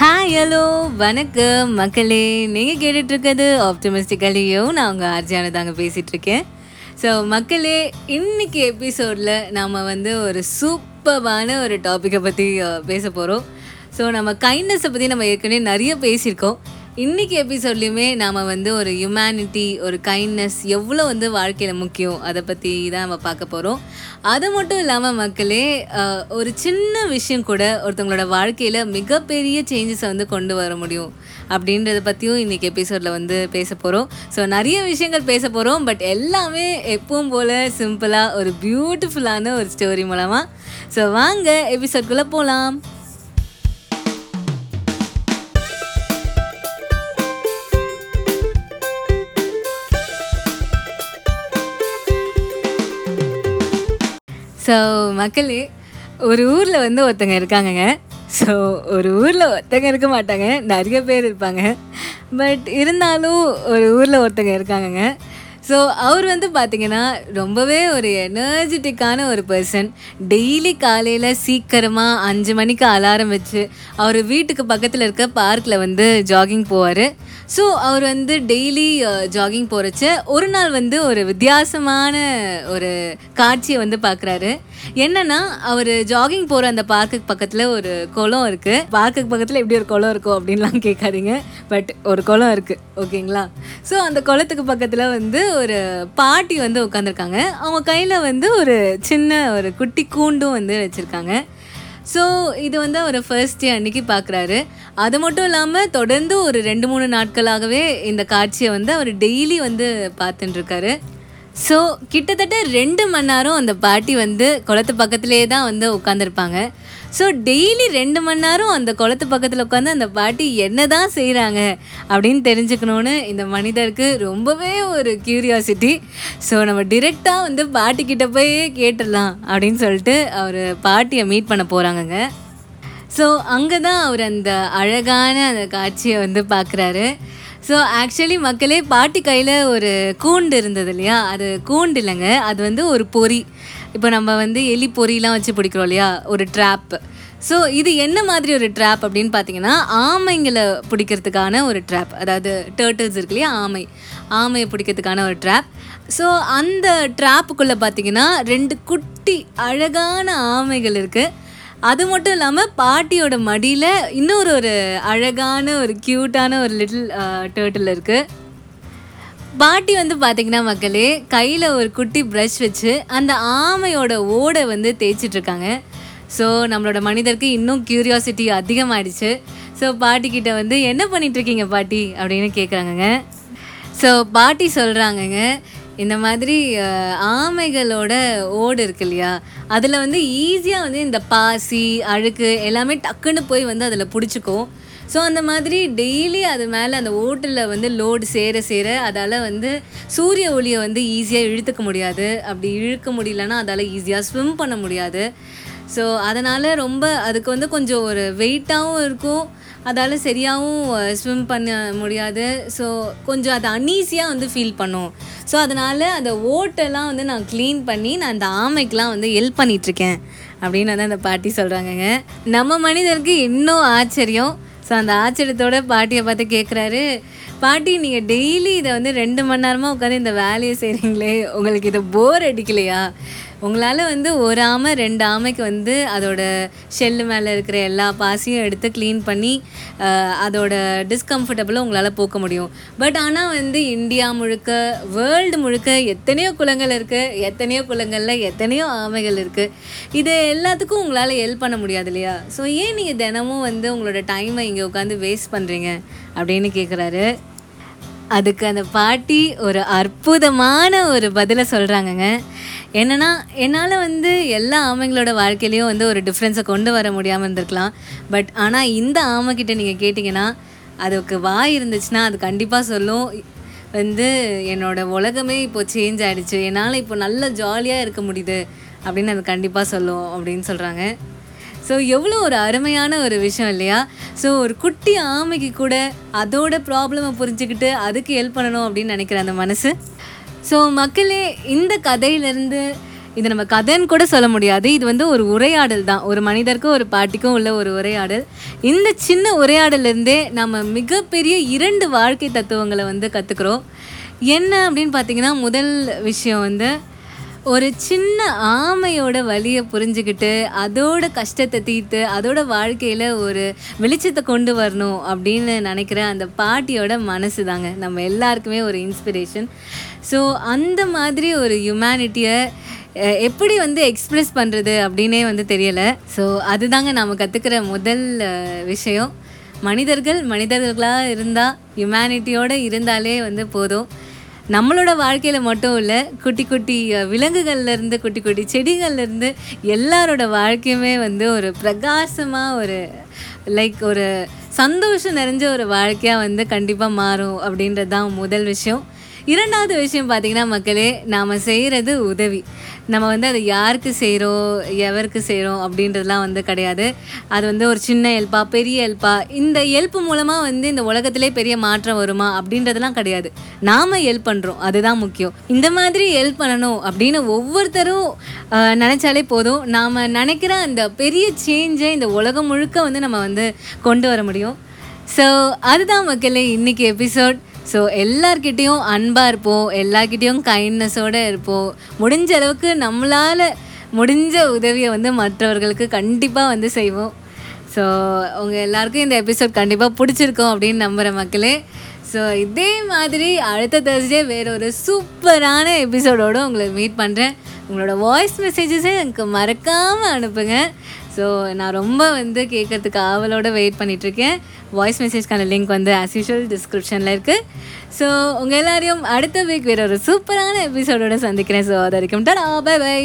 Hi hello வணக்கம் மக்களே. நீங்கள் கேட்டுட்ருக்கிறது ஆப்டமிஸ்டிக்கலியோ நான் உங்கள் ஆர்ஜியான தாங்க பேசிகிட்ருக்கேன் ஸோ மக்களே இன்னைக்கு எபிசோடில் நாம் வந்து ஒரு சூப்பரான ஒரு டாப்பிக்கை பற்றி பேச போகிறோம் ஸோ நம்ம கைண்ட்னஸை பற்றி நம்ம ஏற்கனவே நிறைய பேசியிருக்கோம். இன்னைக்கு எபிசோட்லேயுமே நாம் வந்து ஒரு ஹியூமனிட்டி ஒரு கைண்ட்னஸ் எவ்வளோ வந்து வாழ்க்கையில் முக்கியம்? அதை பற்றி தான் நம்ம பார்க்க போகிறோம் அது மட்டும் இல்லாமல் மக்களே ஒரு சின்ன விஷயம் கூட ஒருத்தவங்களோட வாழ்க்கையில் மிகப்பெரிய சேஞ்சஸை வந்து கொண்டு வர முடியும். அப்படின்றத பற்றியும் இன்றைக்கி எபிசோடில் வந்து பேச போகிறோம் ஸோ நிறைய விஷயங்கள் பேச போகிறோம் பட் எல்லாமே எப்பவும் போல் சிம்பிளாக ஒரு பியூட்டிஃபுல்லான ஒரு ஸ்டோரி மூலமாக ஸோ வாங்க எபிசோட்குள்ளே போகலாம் ஸோ மக்களே ஒரு ஊரில் வந்து ஒருத்தங்க இருக்காங்கங்க. ஸோ ஒரு ஊரில் ஒருத்தங்க இருக்க மாட்டாங்க. நிறைய பேர் இருப்பாங்க. பட் இருந்தாலும் ஒரு ஊரில் ஒருத்தங்க இருக்காங்கங்க. ஸோ அவர் வந்து பார்த்திங்கன்னா ரொம்பவே ஒரு எனர்ஜெட்டிக்கான ஒரு பர்சன் டெய்லி காலையில் சீக்கிரமாக அஞ்சு மணிக்கு அலாரம் வச்சு அவர் வீட்டுக்கு பக்கத்தில் இருக்க பார்க்கில் வந்து ஜாகிங் போவார். ஸோ அவர் வந்து டெய்லி ஜாகிங் போகிறச்ச ஒரு நாள் வந்து ஒரு வித்தியாசமான ஒரு காட்சியை வந்து பார்க்குறாரு என்னன்னா அவர் ஜாகிங் போகிற அந்த பார்க்குக்கு பக்கத்தில் ஒரு குளம் இருக்குது பார்க்குக்கு பக்கத்தில் எப்படி ஒரு குளம் இருக்கும் அப்படின்லாம் கேட்காதீங்க. பட் ஒரு குளம் இருக்குது ஓகேங்களா ஸோ அந்த குளத்துக்கு பக்கத்தில் வந்து ஒரு பாட்டி வந்து உட்காந்துருக்காங்க அவங்க கையில் வந்து ஒரு சின்ன ஒரு குட்டி கூண்டும் வந்து வச்சுருக்காங்க. ஸோ இது வந்து அவர் ஃபர்ஸ்ட் டே அன்னைக்கு பார்க்குறாரு அது மட்டும் இல்லாமல் தொடர்ந்து ஒரு ரெண்டு மூணு நாட்களாகவே இந்த காட்சியை வந்து அவர் டெய்லி வந்து பார்த்துட்டுருக்காரு ஸோ கிட்டத்தட்ட ரெண்டு மணி நேரம் அந்த பாட்டி வந்து குளத்து பக்கத்துலேயே தான் வந்து உட்காந்துருப்பாங்க ஸோ டெய்லி ரெண்டு மணி நேரம் அந்த குளத்து பக்கத்தில் உட்காந்து அந்த பாட்டி என்ன தான் செய்கிறாங்க அப்படின்னு தெரிஞ்சுக்கணுன்னு இந்த மனிதருக்கு ரொம்பவே ஒரு க்யூரியாசிட்டி ஸோ நம்ம டிரெக்டாக வந்து பாட்டிக்கிட்ட போய் கேட்டுடலாம் அப்படின்னு சொல்லிட்டு அவர் பாட்டியை மீட் பண்ண போகிறாங்கங்க ஸோ அங்கே தான் அவர் அந்த அழகான அந்த காட்சியை வந்து பார்க்குறாரு ஸோ ஆக்சுவலி மக்களே பாட்டி கையில் ஒரு கூண்டு இருந்தது இல்லையா? அது கூண்டு இல்லைங்க. அது வந்து ஒரு பொறி. இப்போ நம்ம வந்து எலி பொறிலாம் வச்சு பிடிக்கிறோம் இல்லையா? ஒரு ட்ராப் ஸோ இது என்ன மாதிரி ஒரு ட்ராப் அப்படின்னு பார்த்தீங்கன்னா ஆமைங்களை பிடிக்கிறதுக்கான ஒரு ட்ராப் அதாவது டேர்ட்டில்ஸ் இருக்கு இல்லையா? ஆமை. ஆமையை பிடிக்கிறதுக்கான ஒரு ட்ராப் ஸோ அந்த ட்ராப்புக்குள்ளே பார்த்தீங்கன்னா ரெண்டு குட்டி அழகான ஆமைகள் இருக்குது அது மட்டும் இல்லாமல் பாட்டியோட மடியில் இன்னொரு ஒரு அழகான ஒரு க்யூட்டான ஒரு லிட்டில் டேர்ட்டில் இருக்குது பாட்டி வந்து பார்த்திங்கன்னா மக்களே கையில் ஒரு குட்டி ப்ரஷ் வச்சு அந்த ஆமையோட ஓடை வந்து தேய்ச்சிட்ருக்காங்க ஸோ நம்மளோட மனிதருக்கு இன்னும் க்யூரியாசிட்டி அதிகமாகிடுச்சு ஸோ பாட்டிக்கிட்ட வந்து என்ன பண்ணிகிட்ருக்கீங்க பாட்டி? அப்படின்னு கேட்குறாங்கங்க ஸோ பாட்டி சொல்கிறாங்கங்க இந்த மாதிரி ஆமைகளோட ஓடு இருக்கு இல்லையா? அதில் வந்து ஈஸியாக வந்து இந்த பாசி அழுக்கு எல்லாமே டக்குன்னு போய் வந்து அதில் பிடிச்சிக்கும். ஸோ அந்த மாதிரி டெய்லி அது மேலே அந்த ஓட்டில் வந்து லோடு சேர சேர அதால் வந்து சூரிய ஒளியை வந்து ஈஸியாக இழுத்துக்க முடியாது. அப்படி இழுக்க முடியலன்னா அதால் ஈஸியாக ஸ்விம் பண்ண முடியாது. ஸோ அதனால் ரொம்ப அதுக்கு வந்து கொஞ்சம் ஒரு வெயிட்டாகவும் இருக்கும். அதால் சரியாகவும் ஸ்விம் பண்ண முடியாது. ஸோ கொஞ்சம் அதை அன்ஈஸியாக வந்து ஃபீல் பண்ணும். ஸோ அதனால் அந்த ஓட்டெல்லாம் வந்து நான் க்ளீன் பண்ணி நான் அந்த ஆமைக்கெலாம் வந்து ஹெல்ப் பண்ணிகிட்ருக்கேன் அப்படின்னு வந்து அந்த பாட்டி சொல்கிறாங்கங்க நம்ம மனிதருக்கு இன்னும் ஆச்சரியம். ஸோ அந்த ஆச்சரியத்தோட பாட்டியை பார்த்து கேட்குறாரு பாட்டி நீங்கள் டெய்லி இதை வந்து ரெண்டு மணி நேரமாக உட்காந்து இந்த வேலையை செய்கிறீங்களே உங்களுக்கு இதை போர் அடிக்கலையா? உங்களால் வந்து ஒரு ஆமை ரெண்டு ஆமைக்கு வந்து அதோட ஷெல்லு மேலே இருக்கிற எல்லா பாசியும் எடுத்து க்ளீன் பண்ணி அதோட டிஸ்கம்ஃபர்டபுளும் உங்களால் போக்க முடியும். பட் ஆனால் வந்து இந்தியா முழுக்க வேர்ல்டு முழுக்க எத்தனையோ குளங்கள் இருக்குது எத்தனையோ குளங்களில் எத்தனையோ ஆமைகள் இருக்குது இது எல்லாத்துக்கும் உங்களால் ஹெல்ப் பண்ண முடியாது இல்லையா? ஸோ ஏன் நீங்கள் தினமும் வந்து உங்களோட டைமை இங்கே உட்காந்து வேஸ்ட் பண்ணுறீங்க அப்படின்னு கேட்குறாரு அதுக்கு அந்த பாட்டி ஒரு அற்புதமான ஒரு பதிலை சொல்கிறாங்கங்க என்னன்னா என்னால் வந்து எல்லா ஆமைங்களோட வாழ்க்கையிலையும் வந்து ஒரு டிஃப்ரென்ஸை கொண்டு வர முடியாமல் இருந்திருக்கலாம். பட் ஆனால் இந்த ஆமைக்கிட்ட நீங்கள் கேட்டிங்கன்னா அதுக்கு வாய் இருந்துச்சுன்னா அது கண்டிப்பாக சொல்லும். வந்து என்னோடய உலகமே இப்போது சேஞ்ச் ஆகிடுச்சு என்னால் இப்போ நல்ல ஜாலியாக இருக்க முடியுது அப்படின்னு அது கண்டிப்பாக சொல்லும் அப்படின்னு சொல்கிறாங்க ஸோ எவ்வளோ ஒரு அருமையான ஒரு விஷயம் இல்லையா? ஸோ ஒரு குட்டி ஆமைக்கு கூட அதோட ப்ராப்ளமை புரிஞ்சுக்கிட்டு அதுக்கு ஹெல்ப் பண்ணணும் அப்படின்னு நினைக்கிற அந்த மனசு. ஸோ மக்களே இந்த கதையிலேருந்து இது நம்ம கதைன்னு கூட சொல்ல முடியாது. இது வந்து ஒரு உரையாடல் தான். ஒரு மனிதருக்கும் ஒரு பாட்டிக்கும் உள்ள ஒரு உரையாடல். இந்த சின்ன உரையாடலேருந்தே நம்ம மிகப்பெரிய இரண்டு வாழ்க்கை தத்துவங்களை வந்து கற்றுக்குறோம் என்ன அப்படின்னு பார்த்தீங்கன்னா முதல் விஷயம் வந்து ஒரு சின்ன ஆமையோட வலியை புரிஞ்சுக்கிட்டு அதோட கஷ்டத்தை தீர்த்து அதோட வாழ்க்கையில் ஒரு வெளிச்சத்தை கொண்டு வரணும் அப்படின்னு நினைக்கிற அந்த பாட்டியோட மனசு தாங்க நம்ம எல்லாருக்குமே ஒரு இன்ஸ்பிரேஷன் ஸோ அந்த மாதிரி ஒரு ஹியூமனிட்டியை எப்படி வந்து எக்ஸ்ப்ரெஸ் பண்ணுறது அப்படின்னே வந்து தெரியலை. ஸோ அதுதாங்க நாம் கற்றுக்கிற முதல் விஷயம். மனிதர்கள் மனிதர்களாக இருந்தால் ஹியூமனிட்டியோடு இருந்தாலே வந்து போதும். நம்மளோட வாழ்க்கையில் மட்டும் இல்லை குட்டி குட்டி விலங்குகள்லேருந்து குட்டி குட்டி செடிகள்லேருந்து எல்லாரோட வாழ்க்கையுமே வந்து ஒரு பிரகாசமாக ஒரு லைக் ஒரு சந்தோஷம் நிறைஞ்ச ஒரு வாழ்க்கையாக வந்து கண்டிப்பாக மாறும் அப்படின்றது தான் முதல் விஷயம். இரண்டாவது விஷயம் பார்த்திங்கன்னா மக்களே நாம் செய்கிறது உதவி. நம்ம வந்து அதை யாருக்கு செய்கிறோம் எவருக்கு செய்கிறோம் அப்படின்றதுலாம் வந்து கிடையாது. அது வந்து ஒரு சின்ன ஹெல்ப்பா பெரிய ஹெல்ப்பா இந்த ஹெல்ப் மூலமாக வந்து இந்த உலகத்திலே பெரிய மாற்றம் வருமா அப்படின்றதுலாம் கிடையாது. நாம் ஹெல்ப் பண்ணுறோம் அதுதான் முக்கியம். இந்த மாதிரி ஹெல்ப் பண்ணணும் அப்படின்னு ஒவ்வொருத்தரும் நினச்சாலே போதும். நாம் நினைக்கிற அந்த பெரிய சேஞ்சை இந்த உலகம் முழுக்க வந்து நம்ம வந்து கொண்டு வர முடியும். ஸோ அதுதான் மக்களே இன்னைக்கு எபிசோட் ஸோ எல்லார்கிட்டேயும் அன்பாக இருப்போம் எல்லார்கிட்டேயும் கைண்ட்னஸோடு இருப்போம். முடிஞ்ச அளவுக்கு நம்மளால் முடிஞ்ச உதவியை வந்து மற்றவர்களுக்கு கண்டிப்பாக வந்து செய்வோம். ஸோ உங்கள் எல்லாருக்கும் இந்த எபிசோட் கண்டிப்பாக பிடிச்சிருக்கும் அப்படின்னு நம்புகிற மக்களே. ஸோ இதே மாதிரி அடுத்த தேர்ஸ்டே வேற ஒரு சூப்பரான எபிசோடோடு உங்களை மீட் பண்ணுறேன் உங்களோட வாய்ஸ் மெசேஜஸை எனக்கு மறக்காமல் அனுப்புங்க. ஸோ நான் ரொம்ப வந்து கேட்கறதுக்கு ஆவலோட வெயிட் பண்ணிகிட்ருக்கேன் வாய்ஸ் மெசேஜ்க்கான லிங்க் வந்து ஆஸ் யூஷுவல் டிஸ்கிரிப்ஷனில் இருக்குது ஸோ உங்கள் எல்லாரையும் அடுத்த வீக் வேற ஒரு சூப்பரான எபிசோடோட சந்திக்கிறேன். ஸோ அது வரைக்கும் டடா பை பை